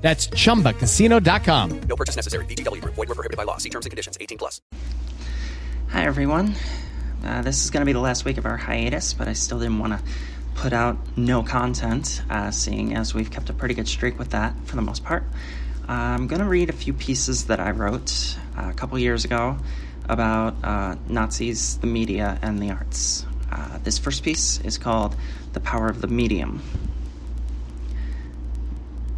That's chumbacasino.com. No purchase necessary. VGW Group. Void where prohibited by law. See terms and conditions. 18 plus. Hi, everyone. Uh, this is going to be the last week of our hiatus, but I still didn't want to put out no content, uh, seeing as we've kept a pretty good streak with that for the most part. Uh, I'm going to read a few pieces that I wrote uh, a couple years ago about uh, Nazis, the media, and the arts. Uh, this first piece is called The Power of the Medium.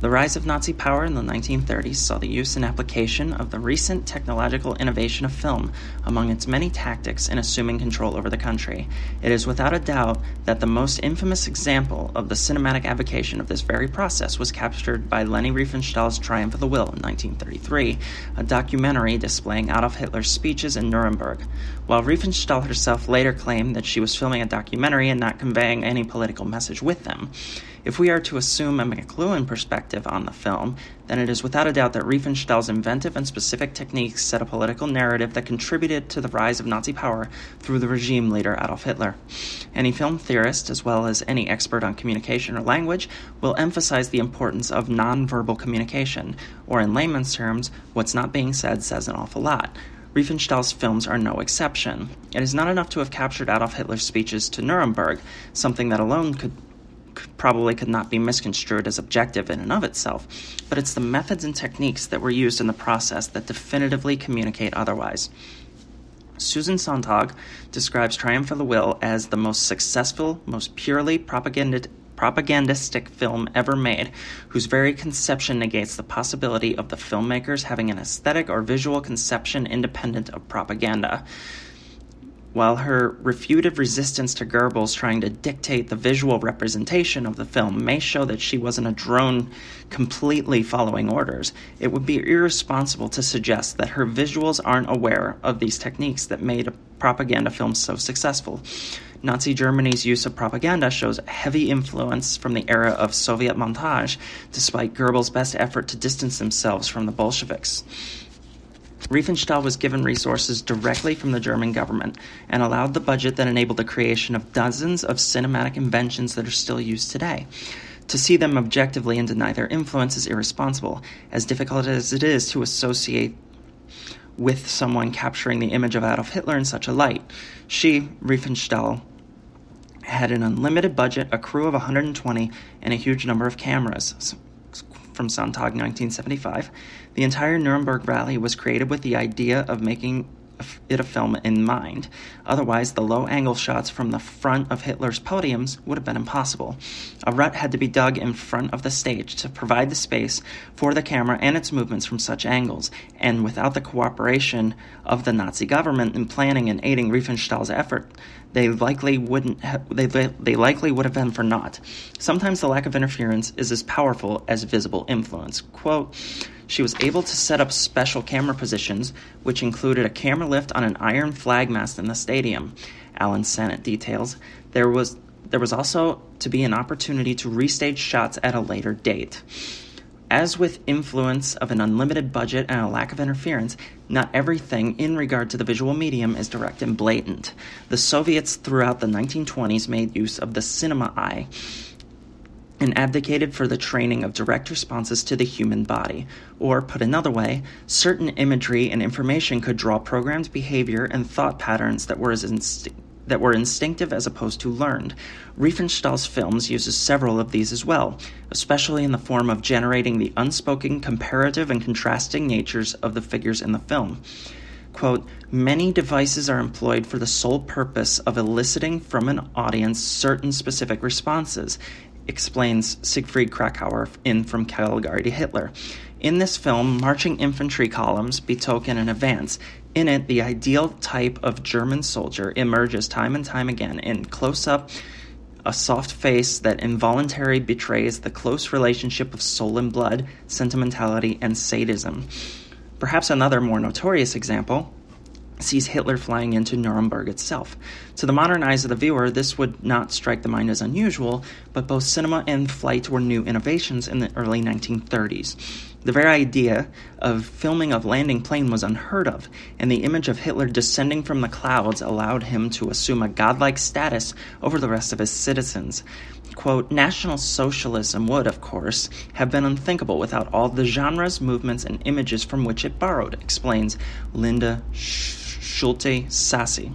The rise of Nazi power in the 1930s saw the use and application of the recent technological innovation of film among its many tactics in assuming control over the country. It is without a doubt that the most infamous example of the cinematic avocation of this very process was captured by Leni Riefenstahl's Triumph of the Will in 1933, a documentary displaying Adolf Hitler's speeches in Nuremberg. While Riefenstahl herself later claimed that she was filming a documentary and not conveying any political message with them, if we are to assume a McLuhan perspective on the film, then it is without a doubt that Riefenstahl's inventive and specific techniques set a political narrative that contributed to the rise of Nazi power through the regime leader Adolf Hitler. Any film theorist, as well as any expert on communication or language, will emphasize the importance of nonverbal communication, or in layman's terms, what's not being said says an awful lot. Riefenstahl's films are no exception. It is not enough to have captured Adolf Hitler's speeches to Nuremberg, something that alone could probably could not be misconstrued as objective in and of itself, but it's the methods and techniques that were used in the process that definitively communicate otherwise. Susan Sontag describes Triumph of the Will as the most successful, most purely propagandist, propagandistic film ever made, whose very conception negates the possibility of the filmmakers having an aesthetic or visual conception independent of propaganda. While her refuted resistance to Goebbels trying to dictate the visual representation of the film may show that she wasn't a drone completely following orders, it would be irresponsible to suggest that her visuals aren't aware of these techniques that made a propaganda film so successful. Nazi Germany's use of propaganda shows heavy influence from the era of Soviet montage, despite Goebbels' best effort to distance themselves from the Bolsheviks. Riefenstahl was given resources directly from the German government and allowed the budget that enabled the creation of dozens of cinematic inventions that are still used today. To see them objectively and deny their influence is irresponsible, as difficult as it is to associate with someone capturing the image of Adolf Hitler in such a light. She, Riefenstahl, had an unlimited budget, a crew of 120, and a huge number of cameras. From Sontag 1975, the entire Nuremberg rally was created with the idea of making it a film in mind. Otherwise, the low angle shots from the front of Hitler's podiums would have been impossible. A rut had to be dug in front of the stage to provide the space for the camera and its movements from such angles, and without the cooperation of the Nazi government in planning and aiding Riefenstahl's effort, they likely wouldn't ha- they, they likely would have been for naught. Sometimes the lack of interference is as powerful as visible influence. Quote, she was able to set up special camera positions, which included a camera lift on an iron flag mast in the stadium. Alan Sennett details. There was there was also to be an opportunity to restage shots at a later date. As with influence of an unlimited budget and a lack of interference, not everything in regard to the visual medium is direct and blatant. The Soviets throughout the 1920s made use of the cinema eye and advocated for the training of direct responses to the human body. Or, put another way, certain imagery and information could draw programmed behavior and thought patterns that were as inst- that were instinctive as opposed to learned. Riefenstahl's films uses several of these as well, especially in the form of generating the unspoken comparative and contrasting natures of the figures in the film. Quote, many devices are employed for the sole purpose of eliciting from an audience certain specific responses, explains Siegfried Kracauer in From Caligari to Hitler. In this film, marching infantry columns betoken an advance. In it, the ideal type of German soldier emerges time and time again in close up, a soft face that involuntarily betrays the close relationship of soul and blood, sentimentality, and sadism. Perhaps another more notorious example sees Hitler flying into Nuremberg itself. To the modern eyes of the viewer, this would not strike the mind as unusual, but both cinema and flight were new innovations in the early 1930s. The very idea of filming a landing plane was unheard of, and the image of Hitler descending from the clouds allowed him to assume a godlike status over the rest of his citizens. Quote, National Socialism would, of course, have been unthinkable without all the genres, movements, and images from which it borrowed, explains Linda Schulte Sasse.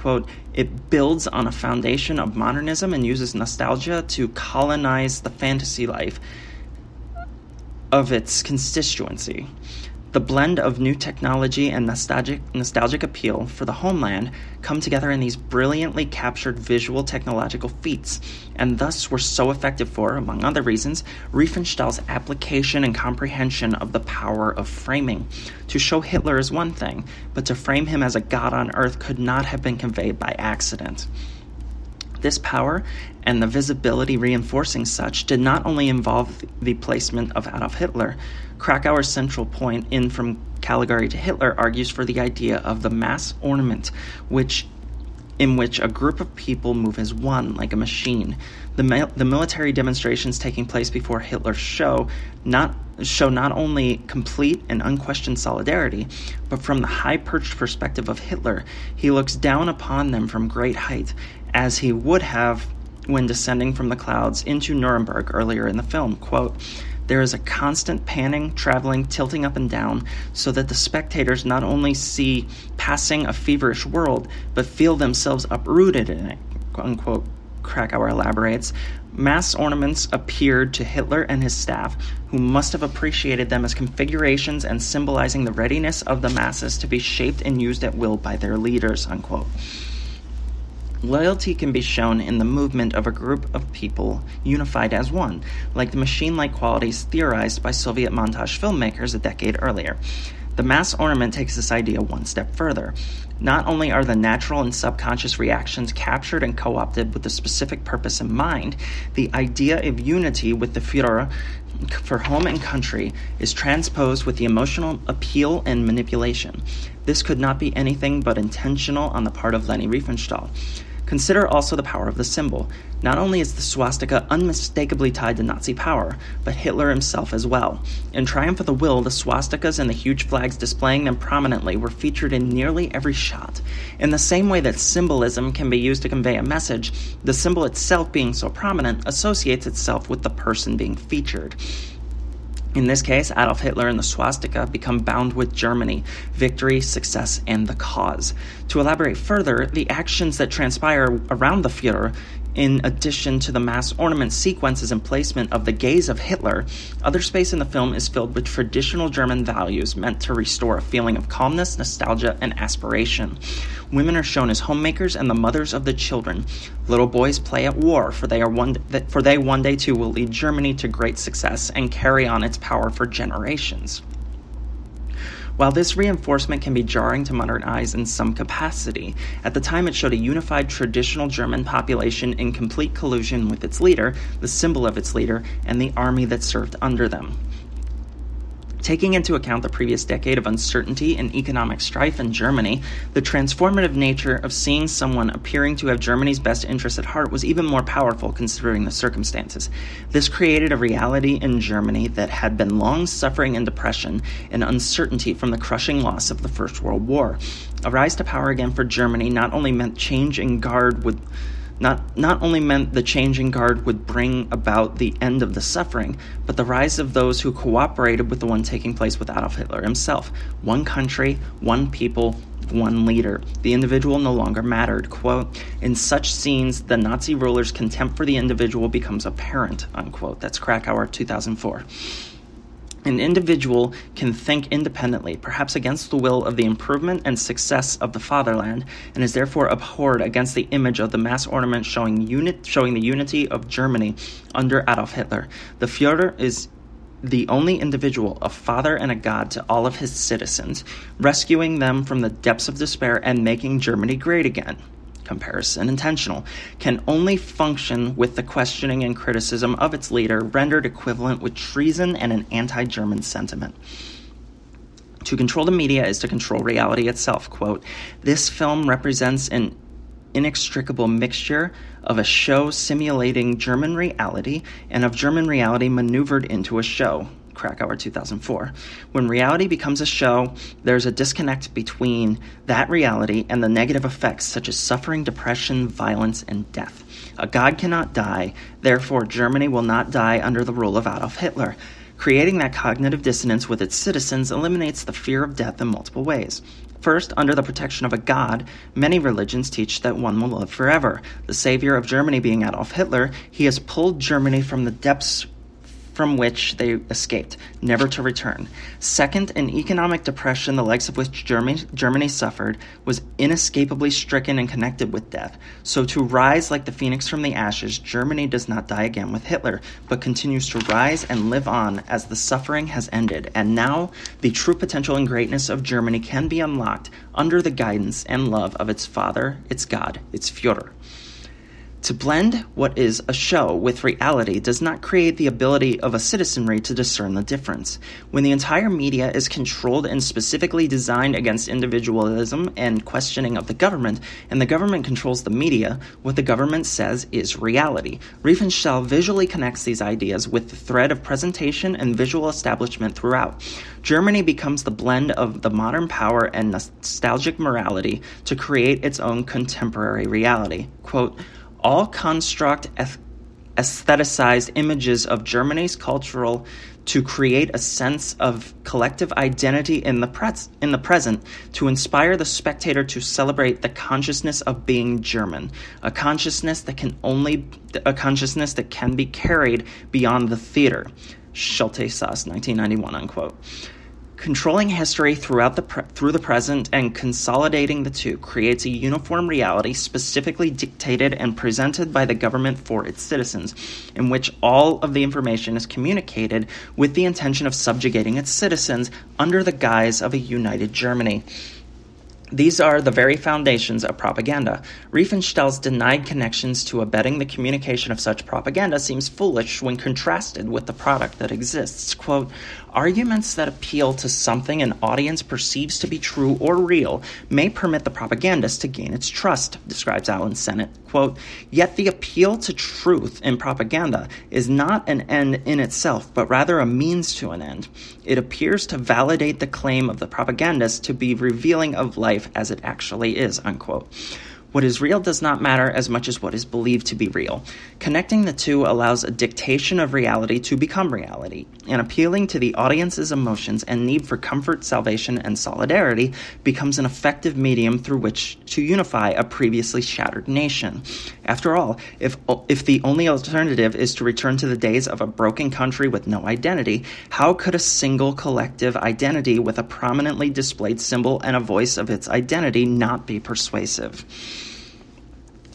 Quote, it builds on a foundation of modernism and uses nostalgia to colonize the fantasy life of its constituency. The blend of new technology and nostalgic, nostalgic appeal for the homeland come together in these brilliantly captured visual technological feats, and thus were so effective for, among other reasons, Riefenstahl's application and comprehension of the power of framing. To show Hitler is one thing, but to frame him as a god on earth could not have been conveyed by accident. This power and the visibility reinforcing such did not only involve the placement of Adolf Hitler. Kracauer's central point in From Caligari to Hitler argues for the idea of the mass ornament, which in which a group of people move as one, like a machine. The, ma- the military demonstrations taking place before Hitler's show not show not only complete and unquestioned solidarity, but from the high perched perspective of Hitler, he looks down upon them from great height, as he would have when descending from the clouds into Nuremberg earlier in the film. Quote, there is a constant panning, traveling, tilting up and down, so that the spectators not only see passing a feverish world, but feel themselves uprooted in it. Unquote. Kracauer elaborates. Mass ornaments appeared to Hitler and his staff, who must have appreciated them as configurations and symbolizing the readiness of the masses to be shaped and used at will by their leaders. Unquote. Loyalty can be shown in the movement of a group of people unified as one, like the machine like qualities theorized by Soviet montage filmmakers a decade earlier. The mass ornament takes this idea one step further. Not only are the natural and subconscious reactions captured and co opted with a specific purpose in mind, the idea of unity with the Führer for home and country is transposed with the emotional appeal and manipulation. This could not be anything but intentional on the part of Leni Riefenstahl. Consider also the power of the symbol. Not only is the swastika unmistakably tied to Nazi power, but Hitler himself as well. In Triumph of the Will, the swastikas and the huge flags displaying them prominently were featured in nearly every shot. In the same way that symbolism can be used to convey a message, the symbol itself being so prominent associates itself with the person being featured. In this case, Adolf Hitler and the swastika become bound with Germany, victory, success, and the cause. To elaborate further, the actions that transpire around the Fuhrer in addition to the mass ornament sequences and placement of the gaze of Hitler, other space in the film is filled with traditional German values meant to restore a feeling of calmness, nostalgia, and aspiration. Women are shown as homemakers and the mothers of the children. Little boys play at war, for they are one for they one day too will lead Germany to great success and carry on its power for generations. While this reinforcement can be jarring to modern eyes in some capacity, at the time it showed a unified traditional German population in complete collusion with its leader, the symbol of its leader, and the army that served under them. Taking into account the previous decade of uncertainty and economic strife in Germany, the transformative nature of seeing someone appearing to have Germany's best interests at heart was even more powerful considering the circumstances. This created a reality in Germany that had been long suffering in depression and uncertainty from the crushing loss of the First World War. A rise to power again for Germany not only meant change in guard with not, not only meant the changing guard would bring about the end of the suffering, but the rise of those who cooperated with the one taking place with Adolf Hitler himself. One country, one people, one leader. The individual no longer mattered. Quote, in such scenes, the Nazi ruler's contempt for the individual becomes apparent, unquote. That's Kracauer, 2004. An individual can think independently, perhaps against the will of the improvement and success of the fatherland, and is therefore abhorred against the image of the mass ornament showing, unit, showing the unity of Germany under Adolf Hitler. The Fuhrer is the only individual, a father and a god to all of his citizens, rescuing them from the depths of despair and making Germany great again comparison intentional, can only function with the questioning and criticism of its leader, rendered equivalent with treason and an anti German sentiment. To control the media is to control reality itself. Quote, this film represents an inextricable mixture of a show simulating German reality and of German reality maneuvered into a show. Kracauer 2004. When reality becomes a show, there's a disconnect between that reality and the negative effects such as suffering, depression, violence, and death. A god cannot die, therefore, Germany will not die under the rule of Adolf Hitler. Creating that cognitive dissonance with its citizens eliminates the fear of death in multiple ways. First, under the protection of a god, many religions teach that one will live forever. The savior of Germany being Adolf Hitler, he has pulled Germany from the depths from which they escaped, never to return. Second, an economic depression, the likes of which Germany, Germany suffered, was inescapably stricken and connected with death. So, to rise like the phoenix from the ashes, Germany does not die again with Hitler, but continues to rise and live on as the suffering has ended. And now, the true potential and greatness of Germany can be unlocked under the guidance and love of its father, its God, its Führer. To blend what is a show with reality does not create the ability of a citizenry to discern the difference. When the entire media is controlled and specifically designed against individualism and questioning of the government, and the government controls the media, what the government says is reality. Riefenstahl visually connects these ideas with the thread of presentation and visual establishment throughout. Germany becomes the blend of the modern power and nostalgic morality to create its own contemporary reality. Quote, all construct aestheticized images of Germany's cultural to create a sense of collective identity in the, in the present, to inspire the spectator to celebrate the consciousness of being German, a consciousness that can only a consciousness that can be carried beyond the theater. Schulte Sass, 1991, unquote. Controlling history throughout the pre- through the present and consolidating the two creates a uniform reality specifically dictated and presented by the government for its citizens, in which all of the information is communicated with the intention of subjugating its citizens under the guise of a united Germany. These are the very foundations of propaganda. Riefenstahl's denied connections to abetting the communication of such propaganda seems foolish when contrasted with the product that exists. Quote, Arguments that appeal to something an audience perceives to be true or real may permit the propagandist to gain its trust, describes Alan Sennett. Quote, Yet the appeal to truth in propaganda is not an end in itself, but rather a means to an end. It appears to validate the claim of the propagandist to be revealing of life as it actually is, unquote. What is real does not matter as much as what is believed to be real. Connecting the two allows a dictation of reality to become reality, and appealing to the audience's emotions and need for comfort, salvation, and solidarity becomes an effective medium through which to unify a previously shattered nation. After all, if, if the only alternative is to return to the days of a broken country with no identity, how could a single collective identity with a prominently displayed symbol and a voice of its identity not be persuasive?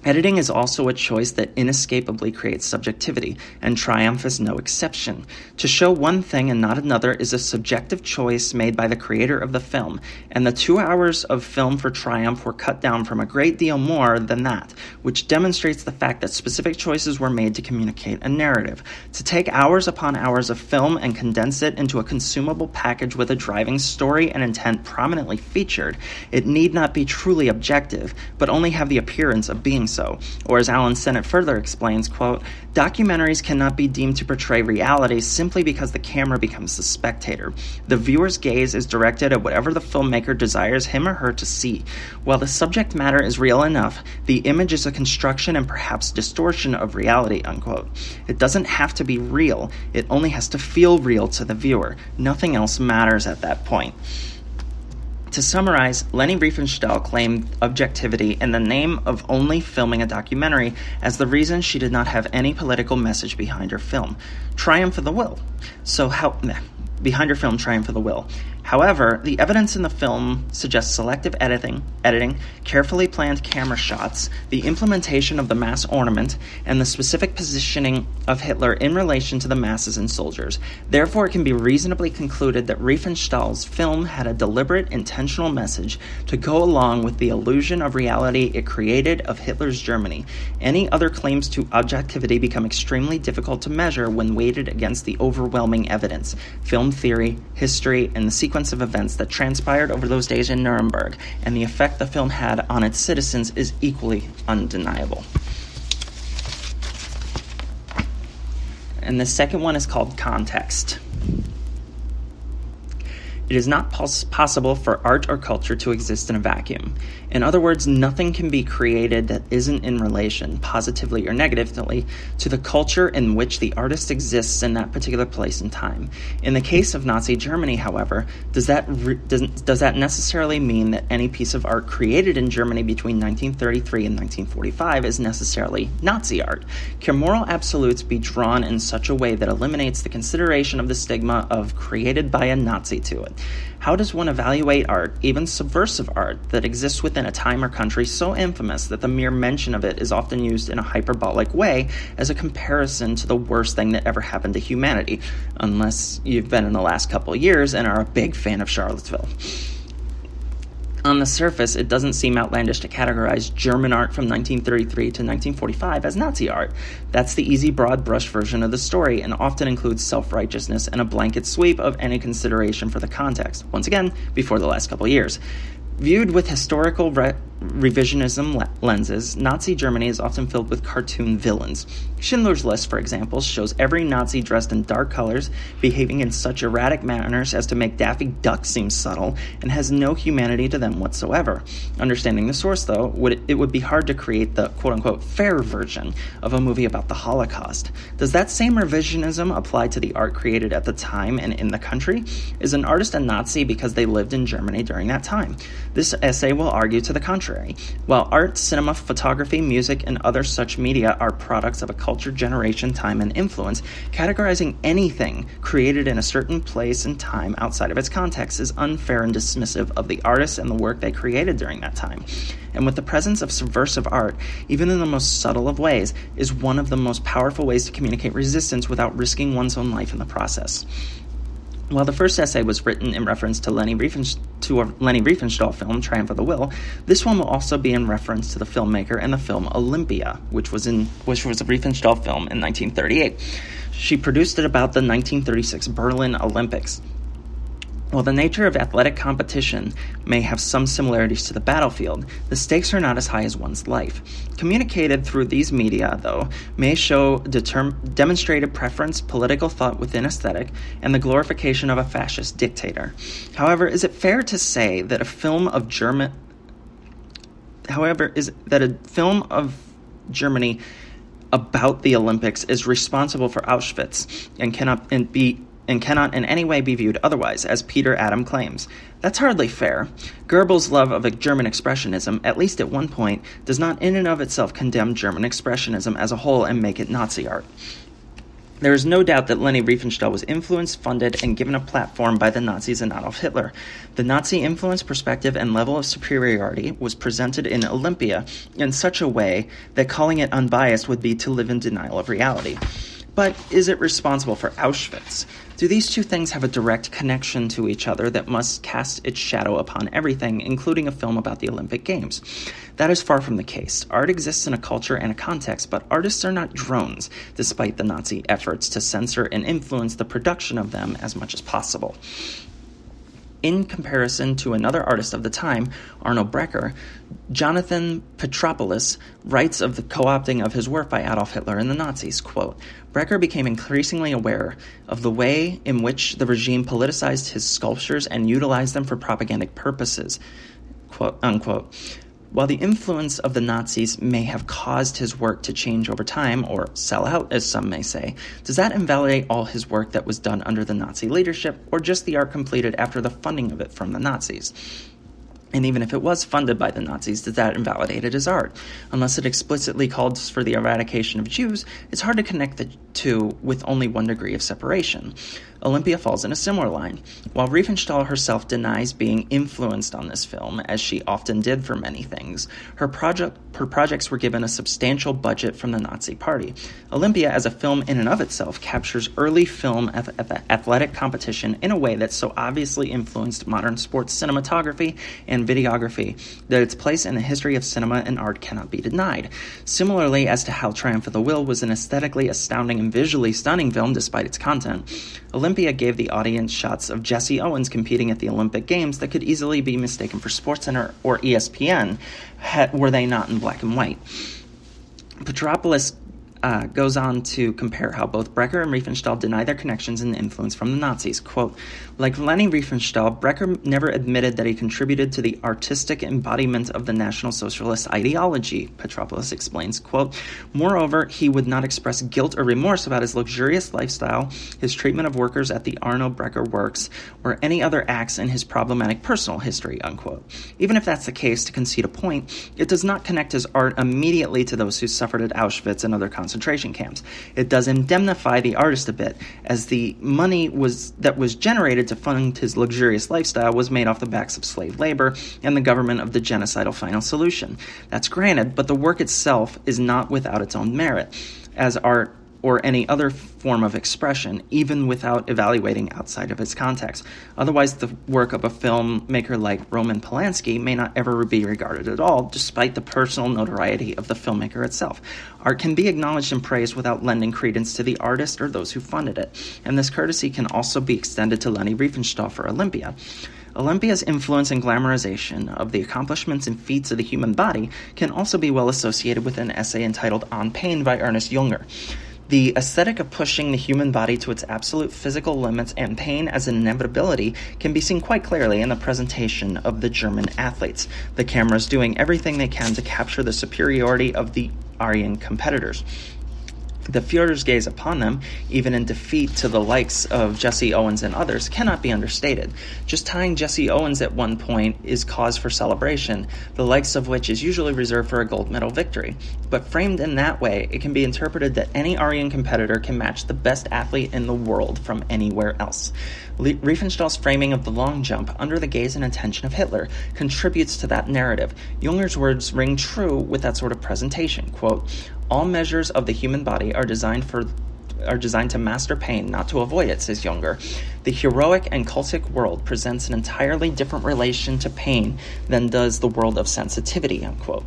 Editing is also a choice that inescapably creates subjectivity, and Triumph is no exception. To show one thing and not another is a subjective choice made by the creator of the film, and the two hours of film for Triumph were cut down from a great deal more than that, which demonstrates the fact that specific choices were made to communicate a narrative. To take hours upon hours of film and condense it into a consumable package with a driving story and intent prominently featured, it need not be truly objective, but only have the appearance of being so. Or as Alan Sennett further explains, quote, documentaries cannot be deemed to portray reality simply because the camera becomes the spectator. The viewer's gaze is directed at whatever the filmmaker desires him or her to see. While the subject matter is real enough, the image is a construction and perhaps distortion of reality, unquote. It doesn't have to be real, it only has to feel real to the viewer. Nothing else matters at that point. To summarize, Leni Riefenstahl claimed objectivity in the name of only filming a documentary as the reason she did not have any political message behind her film. Triumph of the will. So how behind her film Triumph of the Will. However, the evidence in the film suggests selective editing, editing, carefully planned camera shots, the implementation of the mass ornament, and the specific positioning of Hitler in relation to the masses and soldiers. Therefore, it can be reasonably concluded that Riefenstahl's film had a deliberate, intentional message to go along with the illusion of reality it created of Hitler's Germany. Any other claims to objectivity become extremely difficult to measure when weighted against the overwhelming evidence, film theory, history, and the sequence sequence of events that transpired over those days in Nuremberg, and the effect the film had on its citizens is equally undeniable. And the second one is called context. It is not pos- possible for art or culture to exist in a vacuum. In other words, nothing can be created that isn't in relation, positively or negatively, to the culture in which the artist exists in that particular place and time. In the case of Nazi Germany, however, does that, re- does, does that necessarily mean that any piece of art created in Germany between 1933 and 1945 is necessarily Nazi art? Can moral absolutes be drawn in such a way that eliminates the consideration of the stigma of created by a Nazi to it? How does one evaluate art, even subversive art, that exists within a time or country so infamous that the mere mention of it is often used in a hyperbolic way as a comparison to the worst thing that ever happened to humanity? Unless you've been in the last couple years and are a big fan of Charlottesville. On the surface, it doesn't seem outlandish to categorize German art from 1933 to 1945 as Nazi art. That's the easy, broad brush version of the story and often includes self righteousness and a blanket sweep of any consideration for the context, once again, before the last couple years. Viewed with historical re- revisionism le- lenses, Nazi Germany is often filled with cartoon villains. Schindler's List, for example, shows every Nazi dressed in dark colors, behaving in such erratic manners as to make Daffy Duck seem subtle, and has no humanity to them whatsoever. Understanding the source, though, would, it would be hard to create the quote unquote fair version of a movie about the Holocaust. Does that same revisionism apply to the art created at the time and in the country? Is an artist a Nazi because they lived in Germany during that time? This essay will argue to the contrary. While art, cinema, photography, music, and other such media are products of a culture, generation, time, and influence, categorizing anything created in a certain place and time outside of its context is unfair and dismissive of the artists and the work they created during that time. And with the presence of subversive art, even in the most subtle of ways, is one of the most powerful ways to communicate resistance without risking one's own life in the process. While the first essay was written in reference to Riefenst- to a Leni Riefenstahl film, Triumph of the Will, this one will also be in reference to the filmmaker and the film Olympia, which was in which was a Riefenstahl film in 1938. She produced it about the 1936 Berlin Olympics. While the nature of athletic competition may have some similarities to the battlefield, the stakes are not as high as one's life. Communicated through these media, though, may show determ- demonstrated preference, political thought within aesthetic, and the glorification of a fascist dictator. However, is it fair to say that a film of German however, is that a film of Germany about the Olympics is responsible for Auschwitz and cannot and be and cannot in any way be viewed otherwise, as Peter Adam claims. That's hardly fair. Goebbels' love of German Expressionism, at least at one point, does not in and of itself condemn German Expressionism as a whole and make it Nazi art. There is no doubt that Leni Riefenstahl was influenced, funded, and given a platform by the Nazis and Adolf Hitler. The Nazi influence, perspective, and level of superiority was presented in Olympia in such a way that calling it unbiased would be to live in denial of reality. But is it responsible for Auschwitz? Do these two things have a direct connection to each other that must cast its shadow upon everything, including a film about the Olympic Games? That is far from the case. Art exists in a culture and a context, but artists are not drones, despite the Nazi efforts to censor and influence the production of them as much as possible. In comparison to another artist of the time, Arno Breker, Jonathan Petropoulos writes of the co opting of his work by Adolf Hitler and the Nazis. Quote, Breker became increasingly aware of the way in which the regime politicized his sculptures and utilized them for propagandic purposes. Quote, unquote. While the influence of the Nazis may have caused his work to change over time, or sell out, as some may say, does that invalidate all his work that was done under the Nazi leadership, or just the art completed after the funding of it from the Nazis? And even if it was funded by the Nazis, does that invalidate it as art? Unless it explicitly calls for the eradication of Jews, it's hard to connect the two with only one degree of separation. Olympia falls in a similar line. While Riefenstahl herself denies being influenced on this film, as she often did for many things, her, project, her projects were given a substantial budget from the Nazi Party. Olympia, as a film in and of itself, captures early film athletic competition in a way that so obviously influenced modern sports cinematography and videography that its place in the history of cinema and art cannot be denied. Similarly, as to how Triumph of the Will was an aesthetically astounding and visually stunning film despite its content, Olympia gave the audience shots of Jesse Owens competing at the Olympic Games that could easily be mistaken for SportsCenter or ESPN were they not in black and white. Petropoulos uh, goes on to compare how both Breker and Riefenstahl deny their connections and influence from the Nazis. Quote, like Leni Riefenstahl, Breker never admitted that he contributed to the artistic embodiment of the National Socialist ideology, Petropoulos explains. Quote, moreover, he would not express guilt or remorse about his luxurious lifestyle, his treatment of workers at the Arno Breker works, or any other acts in his problematic personal history, unquote. Even if that's the case, to concede a point, it does not connect his art immediately to those who suffered at Auschwitz and other concentration camps. It does indemnify the artist a bit, as the money was that was generated to fund his luxurious lifestyle was made off the backs of slave labor and the government of the genocidal final solution. That's granted, but the work itself is not without its own merit, as art or any other form of expression, even without evaluating outside of its context. Otherwise, the work of a filmmaker like Roman Polanski may not ever be regarded at all, despite the personal notoriety of the filmmaker itself. Art can be acknowledged and praised without lending credence to the artist or those who funded it, and this courtesy can also be extended to Leni Riefenstahl for Olympia. Olympia's influence and glamorization of the accomplishments and feats of the human body can also be well associated with an essay entitled On Pain by Ernest Junger. The aesthetic of pushing the human body to its absolute physical limits and pain as an inevitability can be seen quite clearly in the presentation of the German athletes, the cameras doing everything they can to capture the superiority of the Aryan competitors. The Fuhrer's gaze upon them, even in defeat to the likes of Jesse Owens and others, cannot be understated. Just tying Jesse Owens at one point is cause for celebration, the likes of which is usually reserved for a gold medal victory. But framed in that way, it can be interpreted that any Aryan competitor can match the best athlete in the world from anywhere else. Riefenstahl's framing of the long jump under the gaze and attention of Hitler contributes to that narrative. Junger's words ring true with that sort of presentation. Quote, all measures of the human body are designed for are designed to master pain, not to avoid it, says Junger. The heroic and cultic world presents an entirely different relation to pain than does the world of sensitivity, unquote.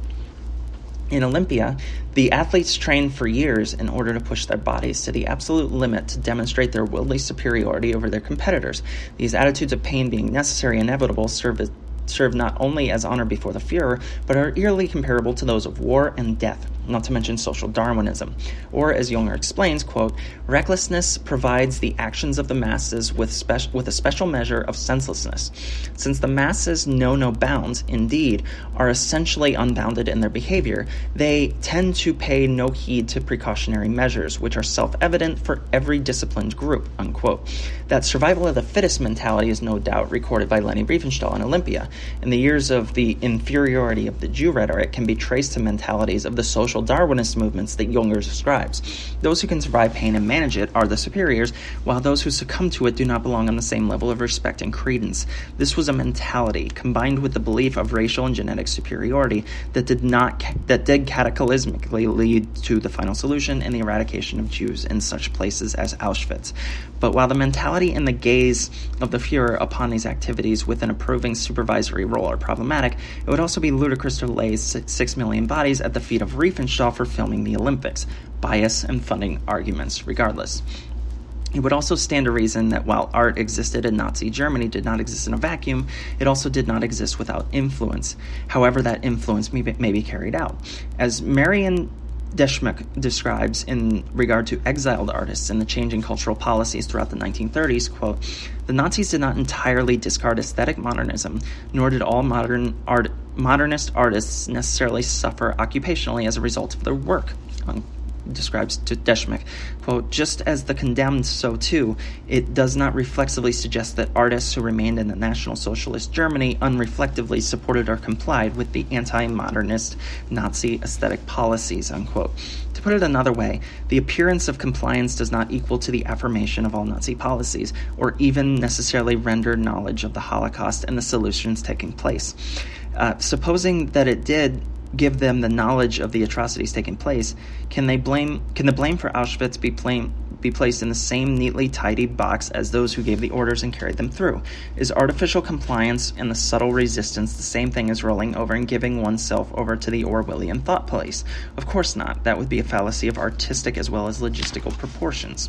In Olympia, the athletes train for years in order to push their bodies to the absolute limit to demonstrate their worldly superiority over their competitors. These attitudes of pain being necessary and inevitable serve as serve not only as honor before the Fuhrer, but are eerily comparable to those of war and death not to mention social Darwinism. Or, as Junger explains, quote, recklessness provides the actions of the masses with, spe- with a special measure of senselessness. Since the masses know no bounds, indeed, are essentially unbounded in their behavior, they tend to pay no heed to precautionary measures, which are self evident for every disciplined group, unquote. That survival of the fittest mentality is no doubt recorded by Leni Riefenstahl in Olympia. In the years of the inferiority of the Jew rhetoric can be traced to mentalities of the social social Darwinist movements that Junger describes. Those who can survive pain and manage it are the superiors, while those who succumb to it do not belong on the same level of respect and credence. This was a mentality combined with the belief of racial and genetic superiority that did not that did cataclysmically lead to the final solution and the eradication of Jews in such places as Auschwitz. But while the mentality and the gaze of the Fuhrer upon these activities with an approving supervisory role are problematic, it would also be ludicrous to lay six million bodies at the feet of Riefenstahl for filming the Olympics, bias and funding arguments regardless. It would also stand to reason that while art existed in Nazi Germany did not exist in a vacuum, it also did not exist without influence. However, that influence may be, may be carried out. As Marion Deshmukh describes in regard to exiled artists and the changing cultural policies throughout the 1930s, quote, the Nazis did not entirely discard aesthetic modernism, nor did all modern art, modernist artists necessarily suffer occupationally as a result of their work. Um, describes to Deshmukh, quote, just as the condemned so too, it does not reflexively suggest that artists who remained in the National Socialist Germany unreflectively supported or complied with the anti-modernist Nazi aesthetic policies, unquote. To put it another way, the appearance of compliance does not equal to the affirmation of all Nazi policies, or even necessarily render knowledge of the Holocaust and the solutions taking place. Uh, supposing that it did give them the knowledge of the atrocities taking place, can they blame? Can the blame for Auschwitz be blame, be placed in the same neatly tidied box as those who gave the orders and carried them through? Is artificial compliance and the subtle resistance the same thing as rolling over and giving oneself over to the Orwellian thought police? Of course not. That would be a fallacy of artistic as well as logistical proportions.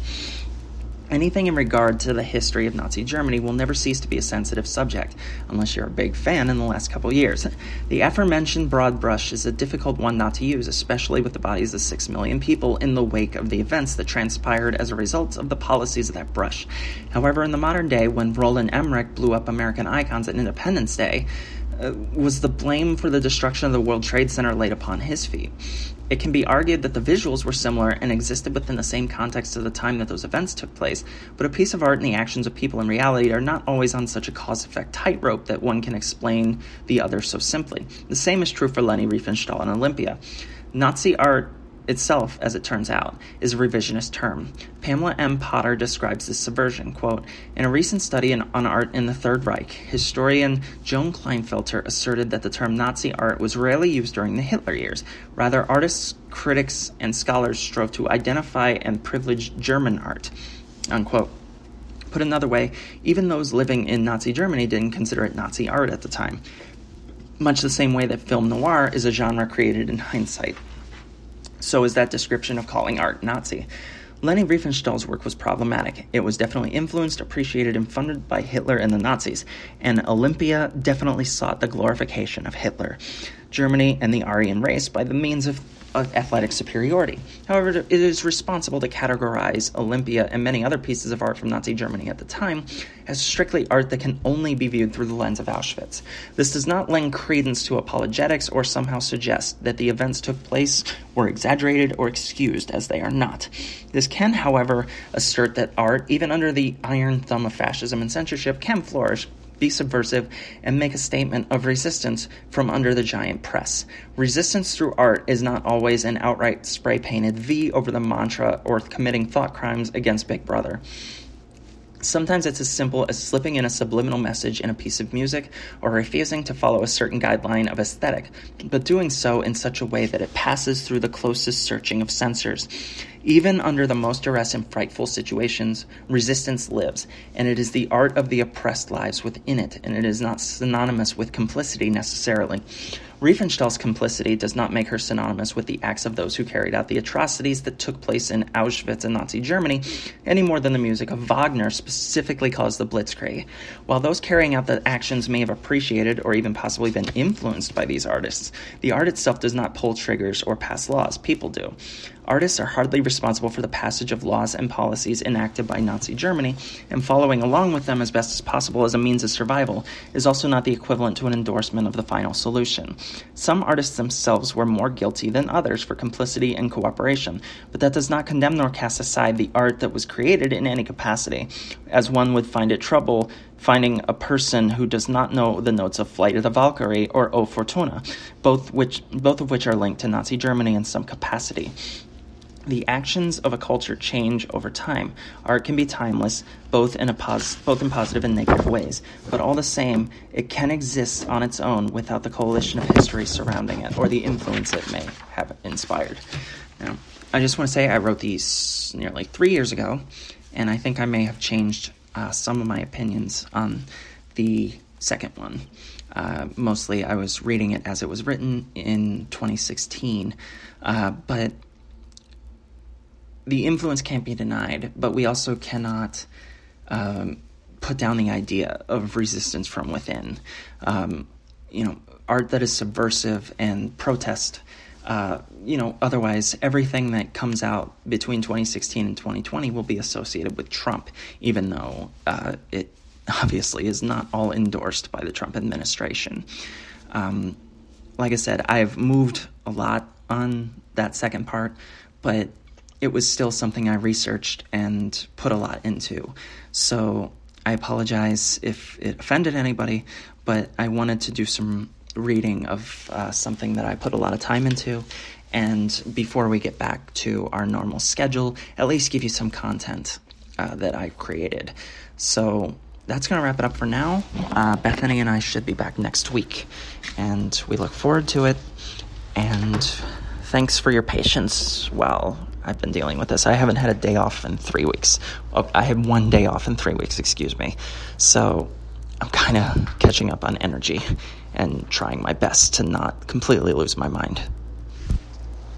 Anything in regard to the history of Nazi Germany will never cease to be a sensitive subject, unless you're a big fan in the last couple years. The aforementioned broad brush is a difficult one not to use, especially with the bodies of six million people in the wake of the events that transpired as a result of the policies of that brush. However, in the modern day, when Roland Emmerich blew up American icons at Independence Day, uh, was the blame for the destruction of the World Trade Center laid upon his feet? It can be argued that the visuals were similar and existed within the same context of the time that those events took place, but a piece of art and the actions of people in reality are not always on such a cause effect tightrope that one can explain the other so simply. The same is true for Leni Riefenstahl and Olympia. Nazi art itself, as it turns out, is a revisionist term. Pamela M. Potter describes this subversion. Quote, in a recent study in, on art in the Third Reich, historian Joan Clinefelter asserted that the term Nazi art was rarely used during the Hitler years. Rather, artists, critics, and scholars strove to identify and privilege German art. Unquote. Put another way, even those living in Nazi Germany didn't consider it Nazi art at the time. Much the same way that film noir is a genre created in hindsight. So is that description of calling art Nazi. Leni Riefenstahl's work was problematic. It was definitely influenced, appreciated, and funded by Hitler and the Nazis, and Olympia definitely sought the glorification of Hitler, Germany, and the Aryan race by the means of of athletic superiority. However, it is responsible to categorize Olympia and many other pieces of art from Nazi Germany at the time as strictly art that can only be viewed through the lens of Auschwitz. This does not lend credence to apologetics or somehow suggest that the events took place were exaggerated or excused, as they are not. This can, however, assert that art, even under the iron thumb of fascism and censorship, can flourish be subversive, and make a statement of resistance from under the giant press. Resistance through art is not always an outright spray painted V over the mantra or committing thought crimes against Big Brother. Sometimes it's as simple as slipping in a subliminal message in a piece of music or refusing to follow a certain guideline of aesthetic, but doing so in such a way that it passes through the closest searching of censors. Even under the most duress and frightful situations, resistance lives, and it is the art of the oppressed lives within it, and it is not synonymous with complicity necessarily. Riefenstahl's complicity does not make her synonymous with the acts of those who carried out the atrocities that took place in Auschwitz and Nazi Germany, any more than the music of Wagner specifically caused the Blitzkrieg. While those carrying out the actions may have appreciated or even possibly been influenced by these artists, the art itself does not pull triggers or pass laws, people do. Artists are hardly responsible for the passage of laws and policies enacted by Nazi Germany, and following along with them as best as possible as a means of survival is also not the equivalent to an endorsement of the final solution. Some artists themselves were more guilty than others for complicity and cooperation, but that does not condemn nor cast aside the art that was created in any capacity, as one would find it trouble finding a person who does not know the notes of Flight of the Valkyrie or O Fortuna, both which both of which are linked to Nazi Germany in some capacity. The actions of a culture change over time. Art can be timeless, both in a pos- both in positive and negative ways, but all the same, it can exist on its own without the coalition of history surrounding it or the influence it may have inspired. Now, I just want to say I wrote these nearly three years ago, and I think I may have changed uh, some of my opinions on the second one. Uh, mostly, I was reading it as it was written in 2016, uh, but the influence can't be denied, but we also cannot um, put down the idea of resistance from within. Um, you know, art that is subversive and protest. Uh, you know, otherwise, everything that comes out between 2016 and 2020 will be associated with Trump, even though uh, it obviously is not all endorsed by the Trump administration. Um, like I said, I've moved a lot on that second part, but it was still something I researched and put a lot into. So I apologize if it offended anybody, but I wanted to do some reading of uh, something that I put a lot of time into. And before we get back to our normal schedule, at least give you some content uh, that I've created. So that's going to wrap it up for now. Uh, Bethany and I should be back next week, and we look forward to it. And thanks for your patience while I've been dealing with this. I haven't had a day off in three weeks. Oh, I had one day off in three weeks, excuse me. So I'm kind of catching up on energy and trying my best to not completely lose my mind.